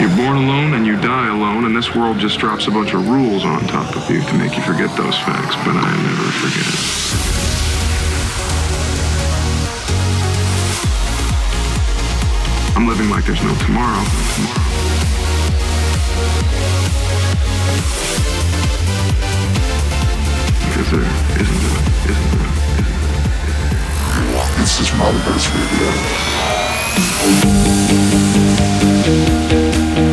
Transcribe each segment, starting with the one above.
You're born alone and you die alone, and this world just drops a bunch of rules on top of you to make you forget those facts, but I never forget. I'm living like there's no tomorrow. Because there isn't isn't isn't a. This is Monoverse Radio.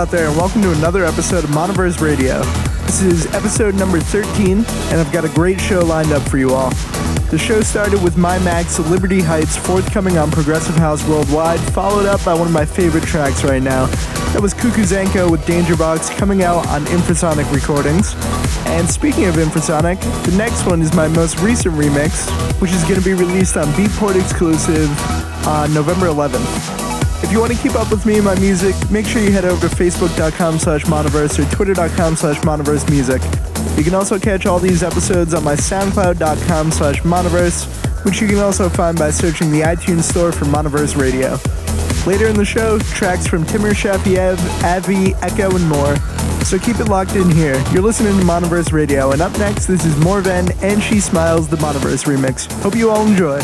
Out there, and welcome to another episode of Monoverse Radio. This is episode number 13, and I've got a great show lined up for you all. The show started with My Max Liberty Heights, forthcoming on Progressive House Worldwide, followed up by one of my favorite tracks right now. That was Kukuzenko with Danger Box coming out on Infrasonic Recordings. And speaking of Infrasonic, the next one is my most recent remix, which is going to be released on Beatport exclusive on November 11th. If you want to keep up with me and my music, make sure you head over to facebook.com slash monoverse or twitter.com slash monoverse music. You can also catch all these episodes on my soundcloud.com slash monoverse, which you can also find by searching the iTunes store for Monoverse Radio. Later in the show, tracks from Timur Shafiev, Avi, Echo, and more. So keep it locked in here. You're listening to Monoverse Radio, and up next, this is Morven and She Smiles, the Monoverse remix. Hope you all enjoy.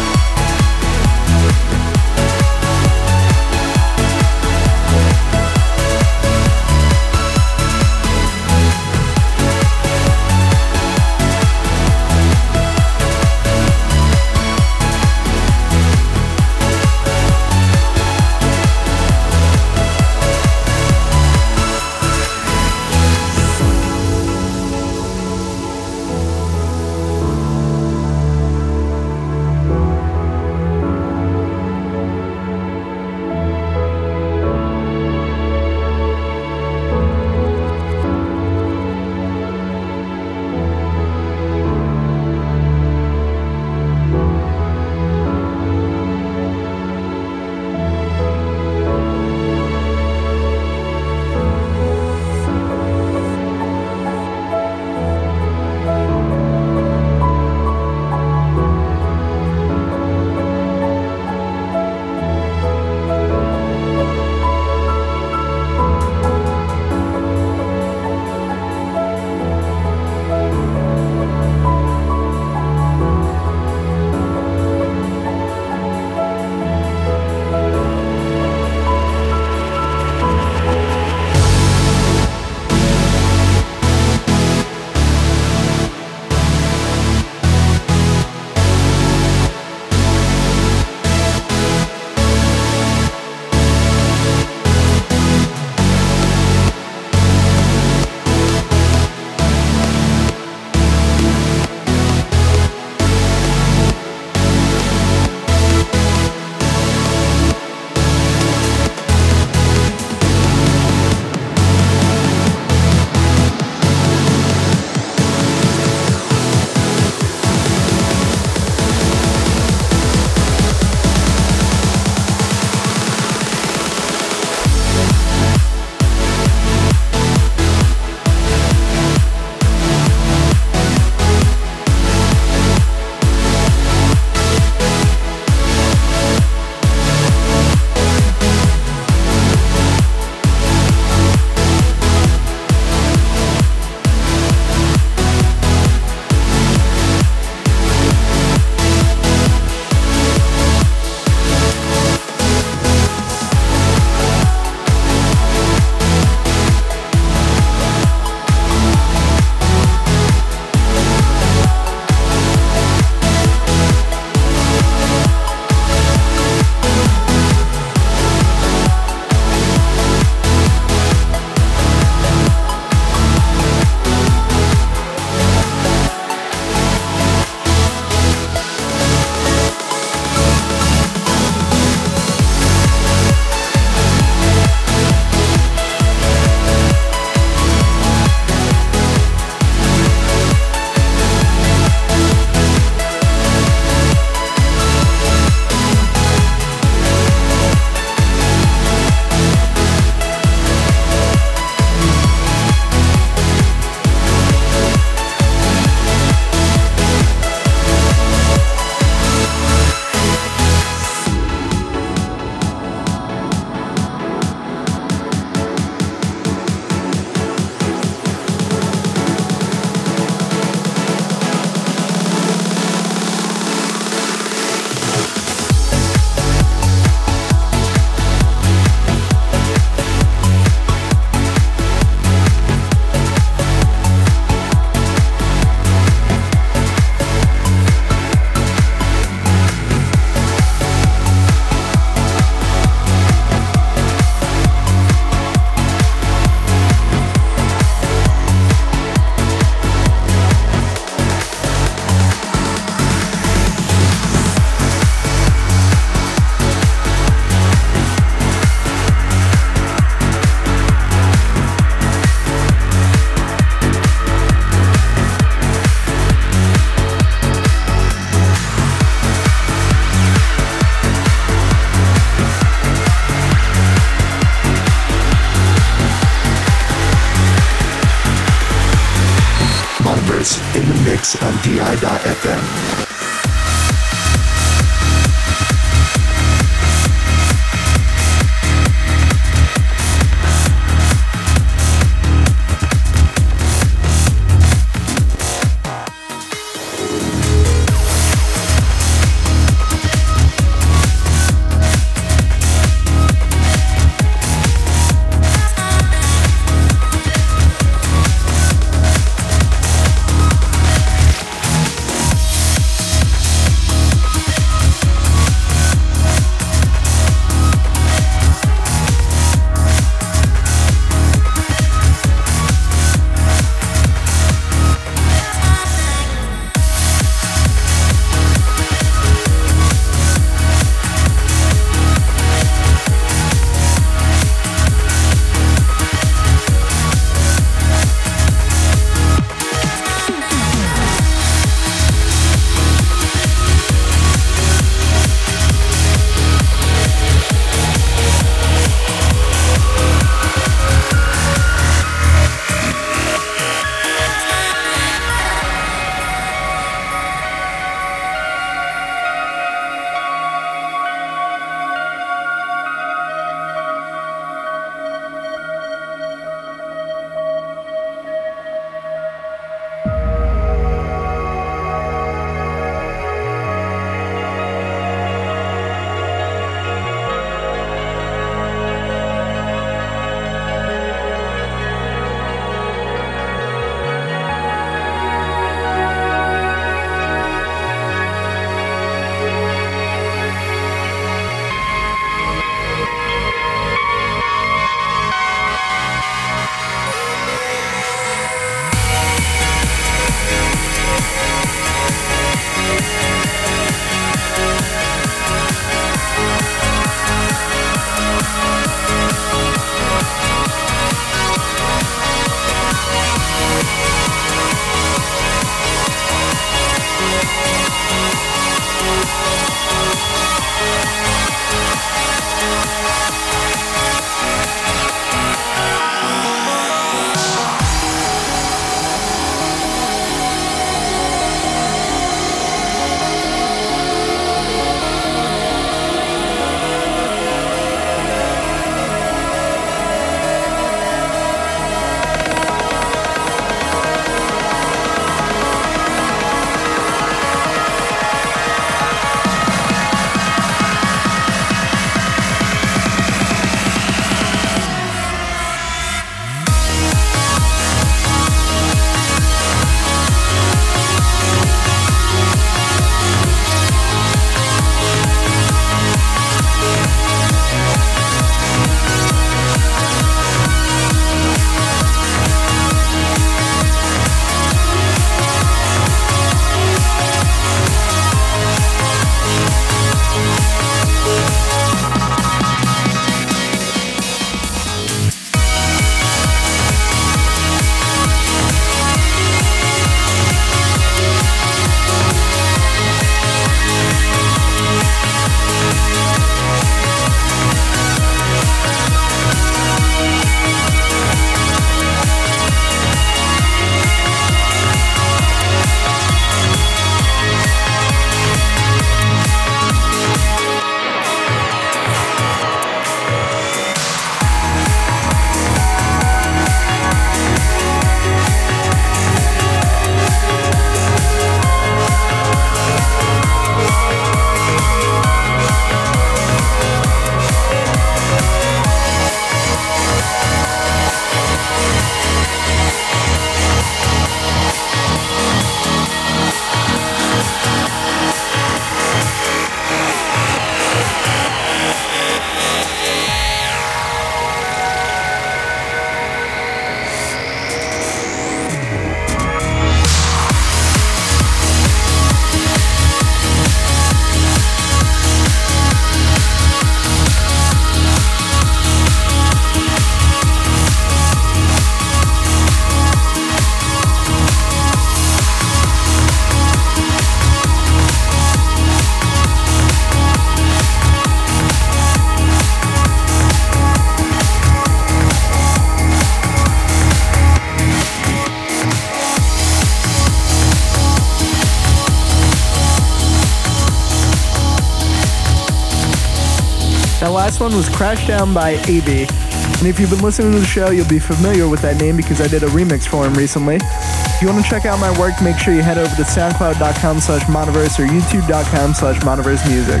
Last one was Crash Down by AB. And if you've been listening to the show, you'll be familiar with that name because I did a remix for him recently. If you want to check out my work, make sure you head over to soundcloud.com slash monoverse or youtube.com slash monoverse music.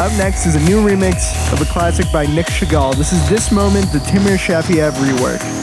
Up next is a new remix of a classic by Nick Chagall. This is This Moment, the Timur Shafiev rework.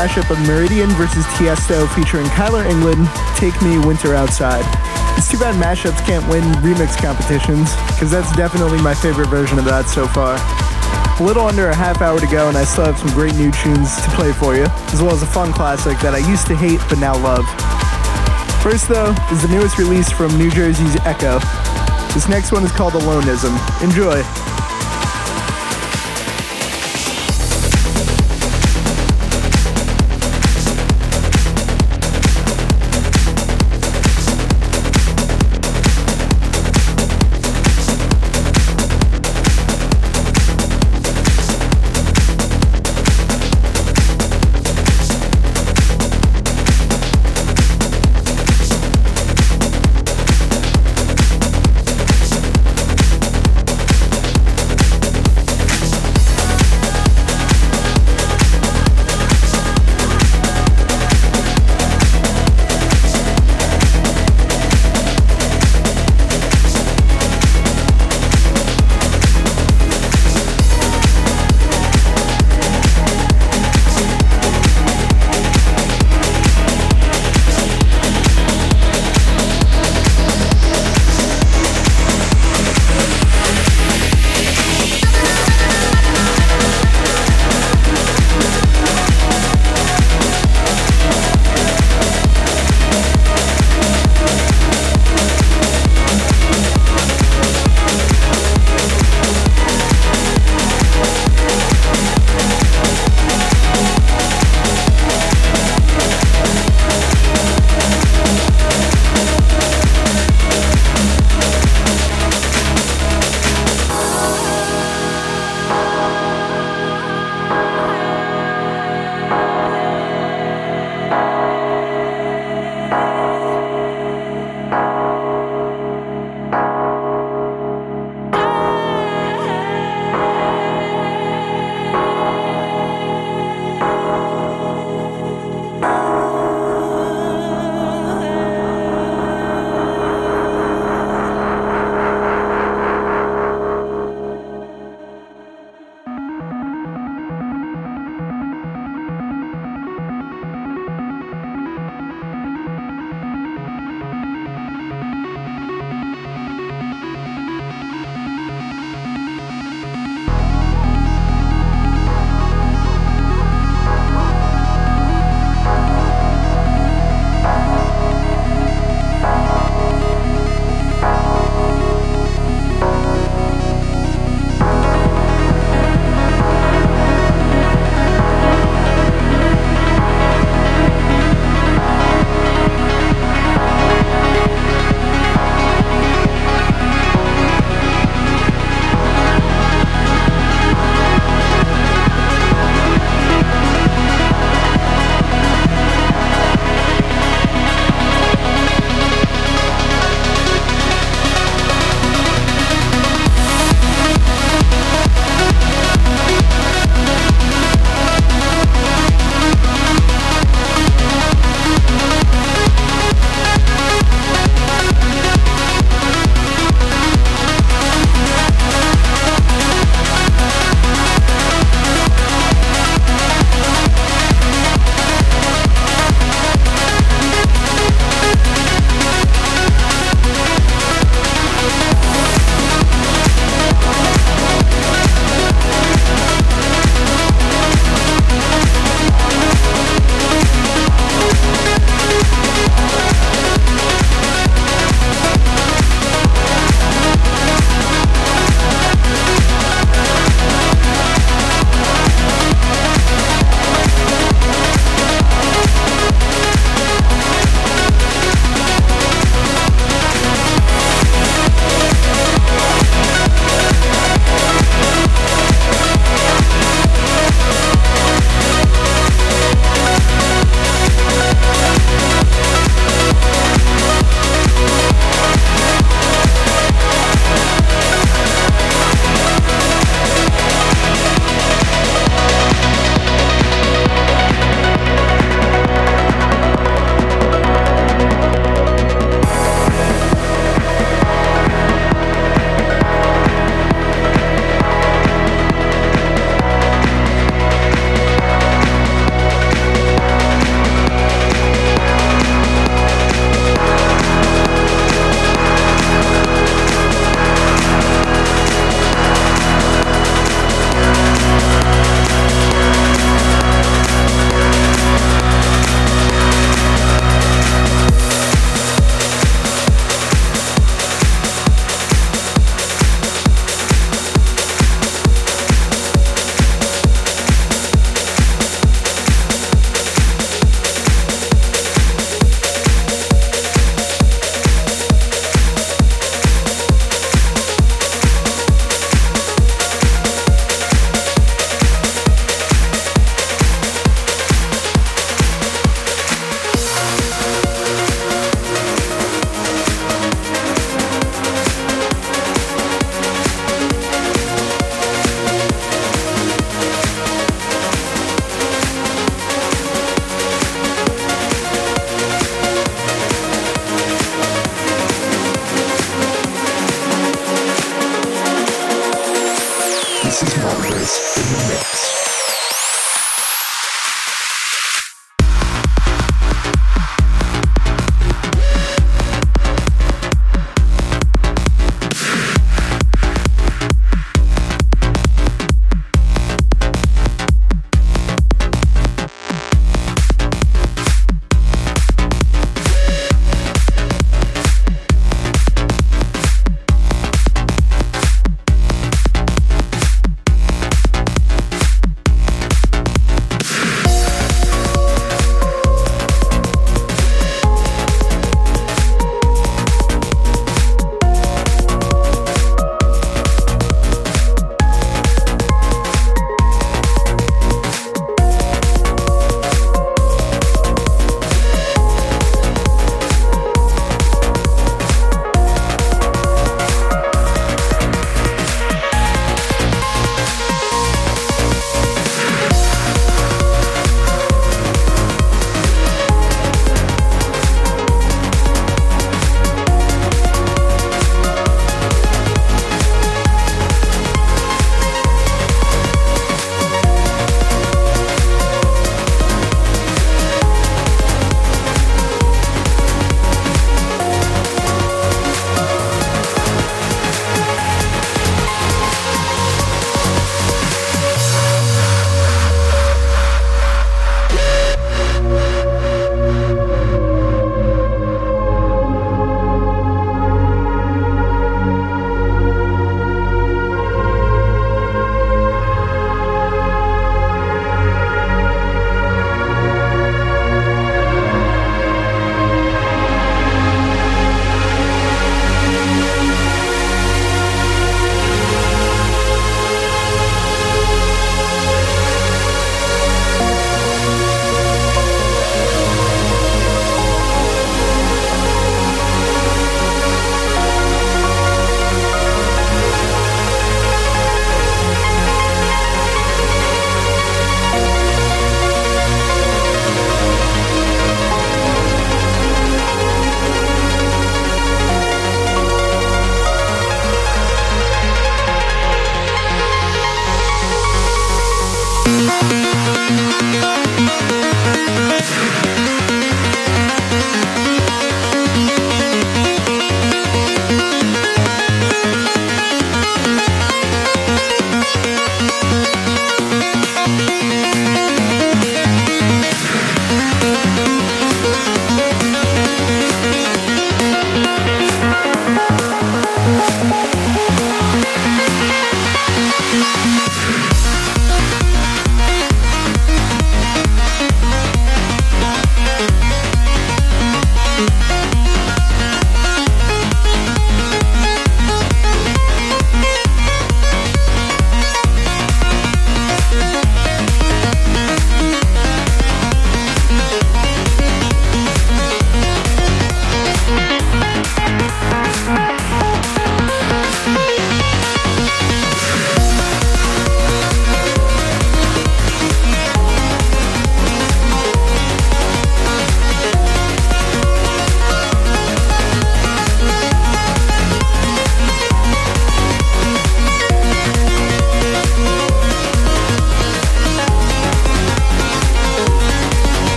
Mashup of Meridian versus Tiesto featuring Kyler England, Take Me Winter Outside. It's too bad mashups can't win remix competitions, because that's definitely my favorite version of that so far. A little under a half hour to go, and I still have some great new tunes to play for you, as well as a fun classic that I used to hate but now love. First, though, is the newest release from New Jersey's Echo. This next one is called Alonism. Enjoy.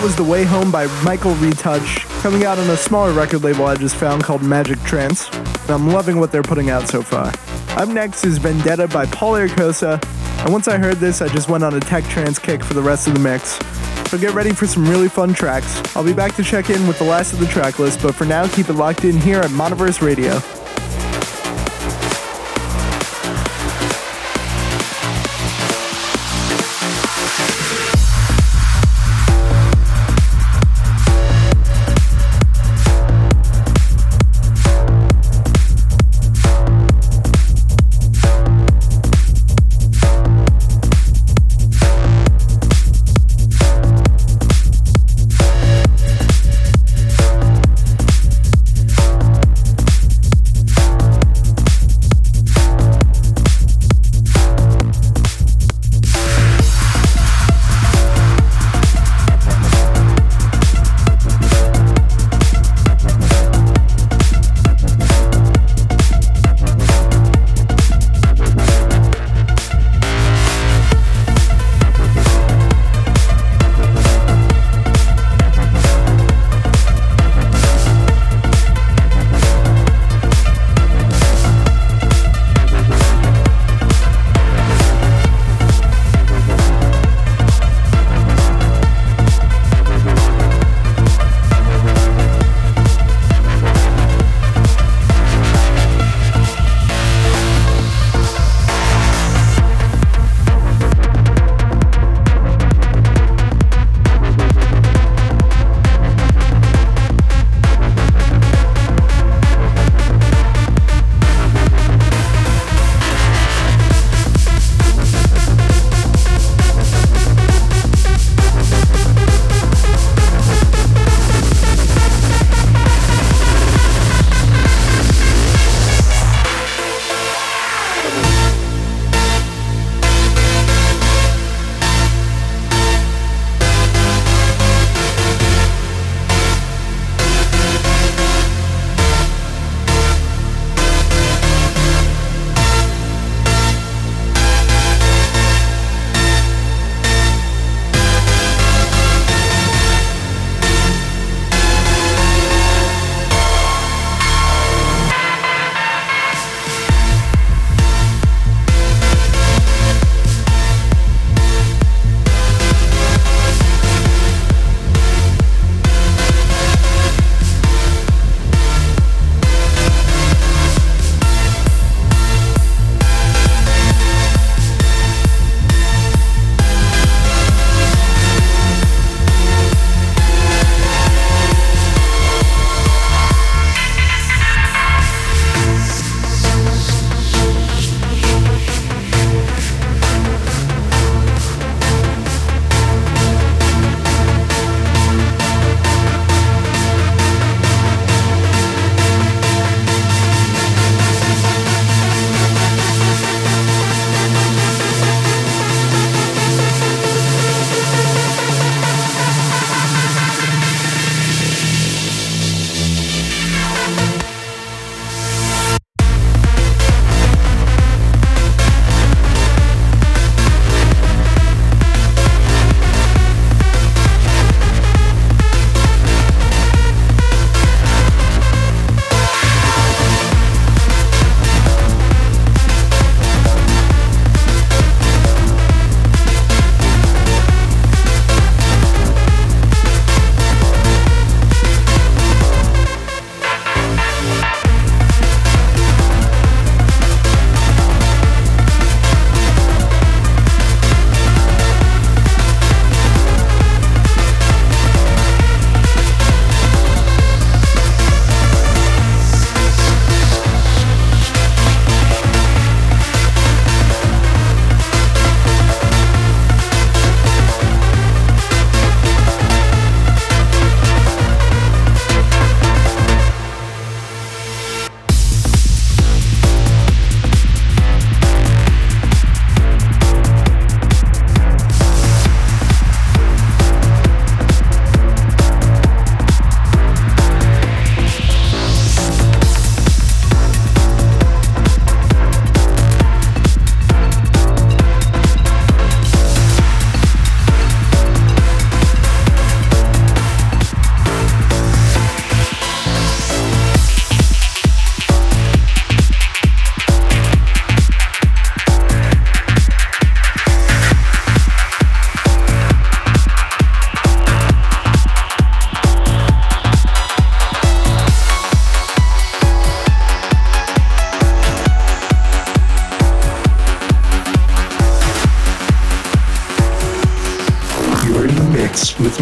That was The Way Home by Michael Retouch, coming out on a smaller record label I just found called Magic Trance. And I'm loving what they're putting out so far. Up next is Vendetta by Paul Arcosa, and once I heard this, I just went on a tech trance kick for the rest of the mix. So get ready for some really fun tracks. I'll be back to check in with the last of the track list, but for now, keep it locked in here at Monoverse Radio.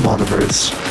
Monoverse.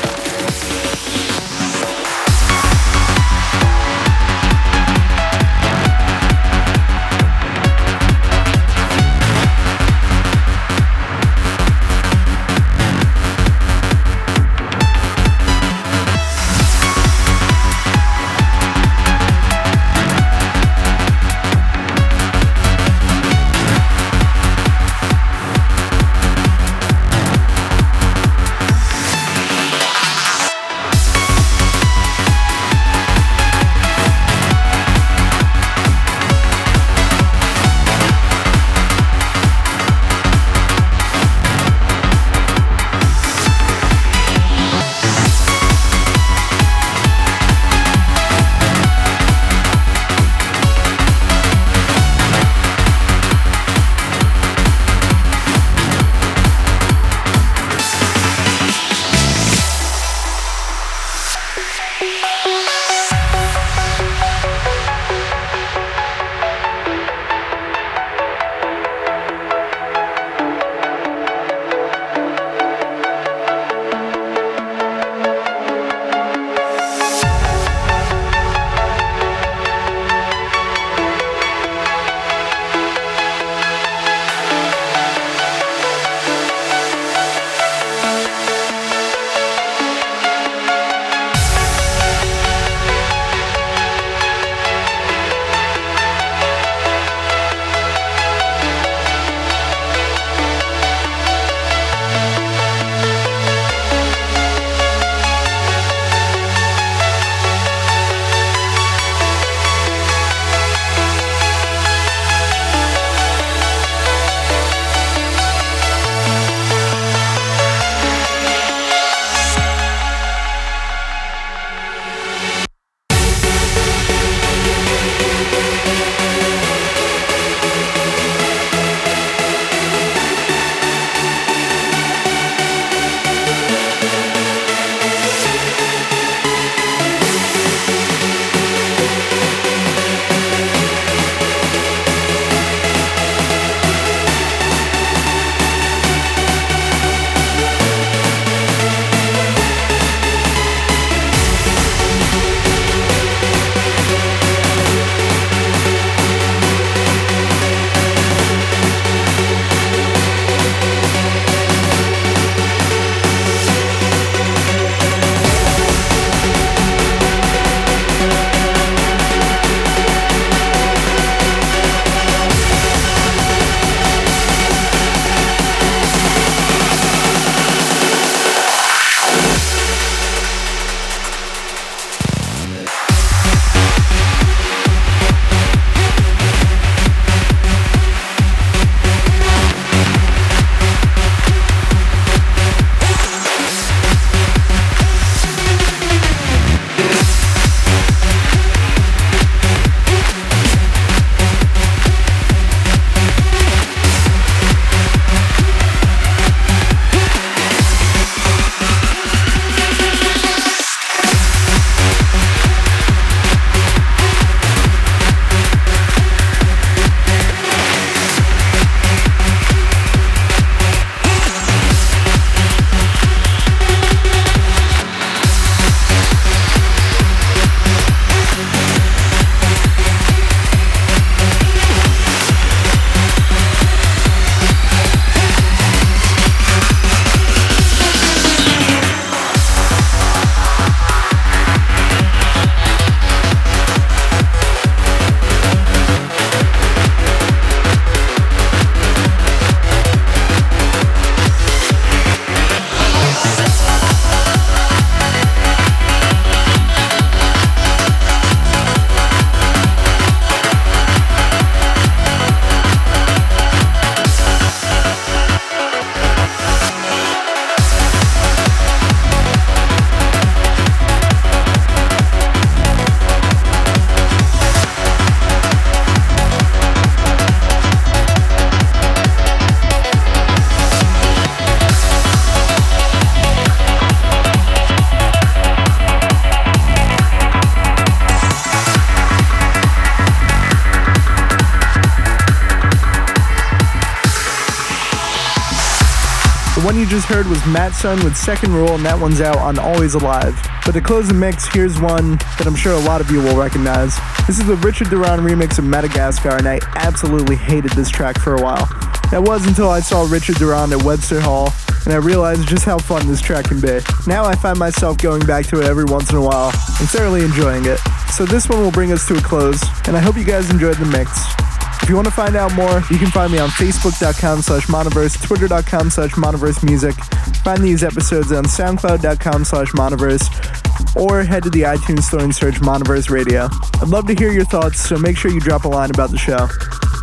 Heard was Matt Sun with Second Rule, and that one's out on Always Alive. But to close the mix, here's one that I'm sure a lot of you will recognize. This is the Richard Durand remix of Madagascar, and I absolutely hated this track for a while. That was until I saw Richard Durand at Webster Hall, and I realized just how fun this track can be. Now I find myself going back to it every once in a while and thoroughly enjoying it. So this one will bring us to a close, and I hope you guys enjoyed the mix. If you want to find out more, you can find me on facebook.com slash monoverse, twitter.com slash monoverse music. Find these episodes on soundcloud.com slash monoverse, or head to the iTunes store and search Monoverse Radio. I'd love to hear your thoughts, so make sure you drop a line about the show.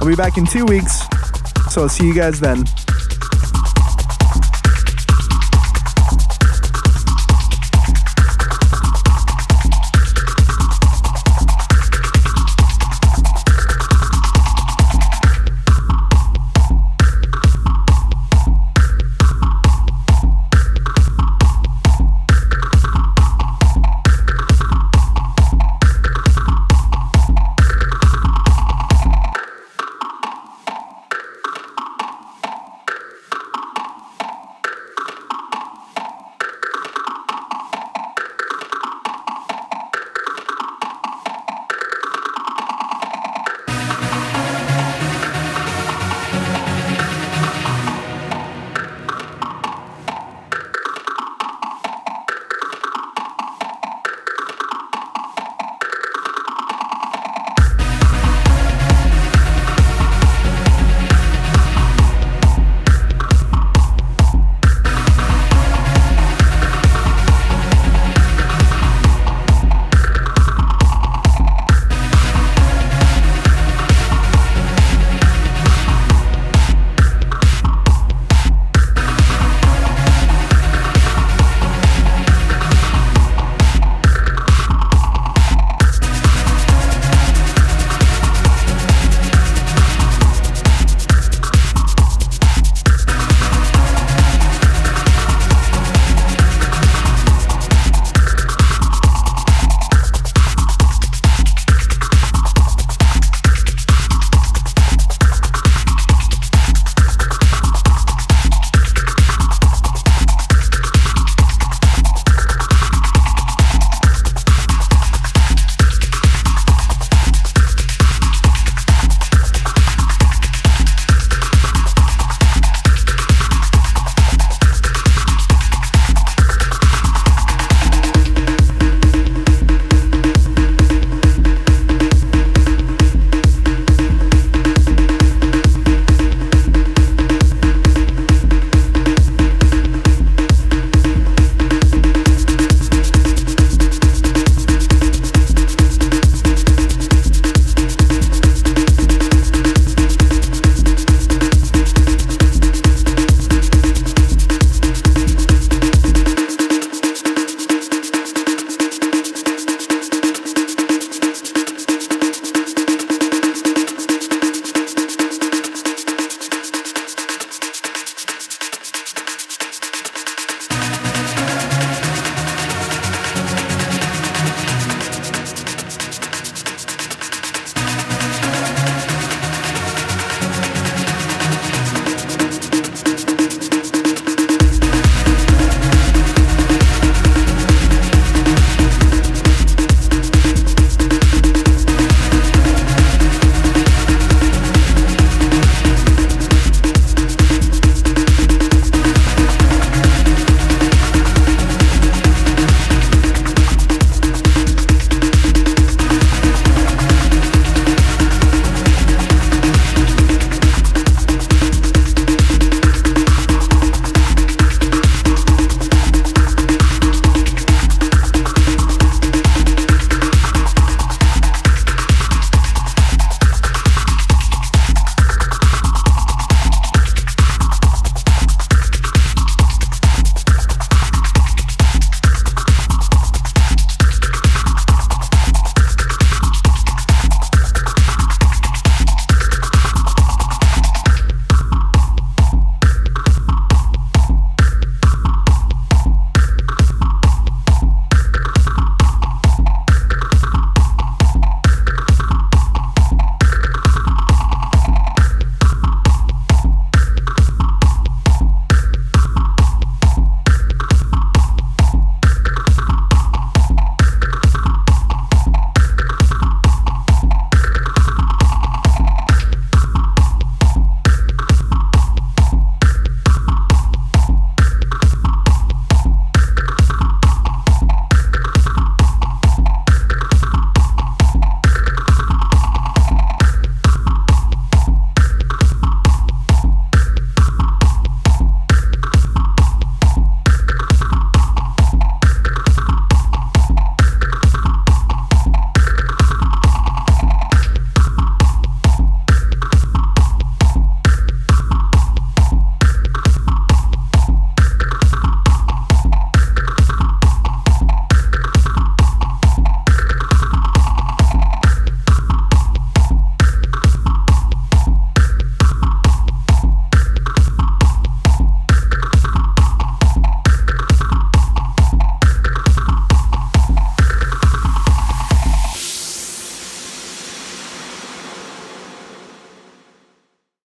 I'll be back in two weeks, so I'll see you guys then.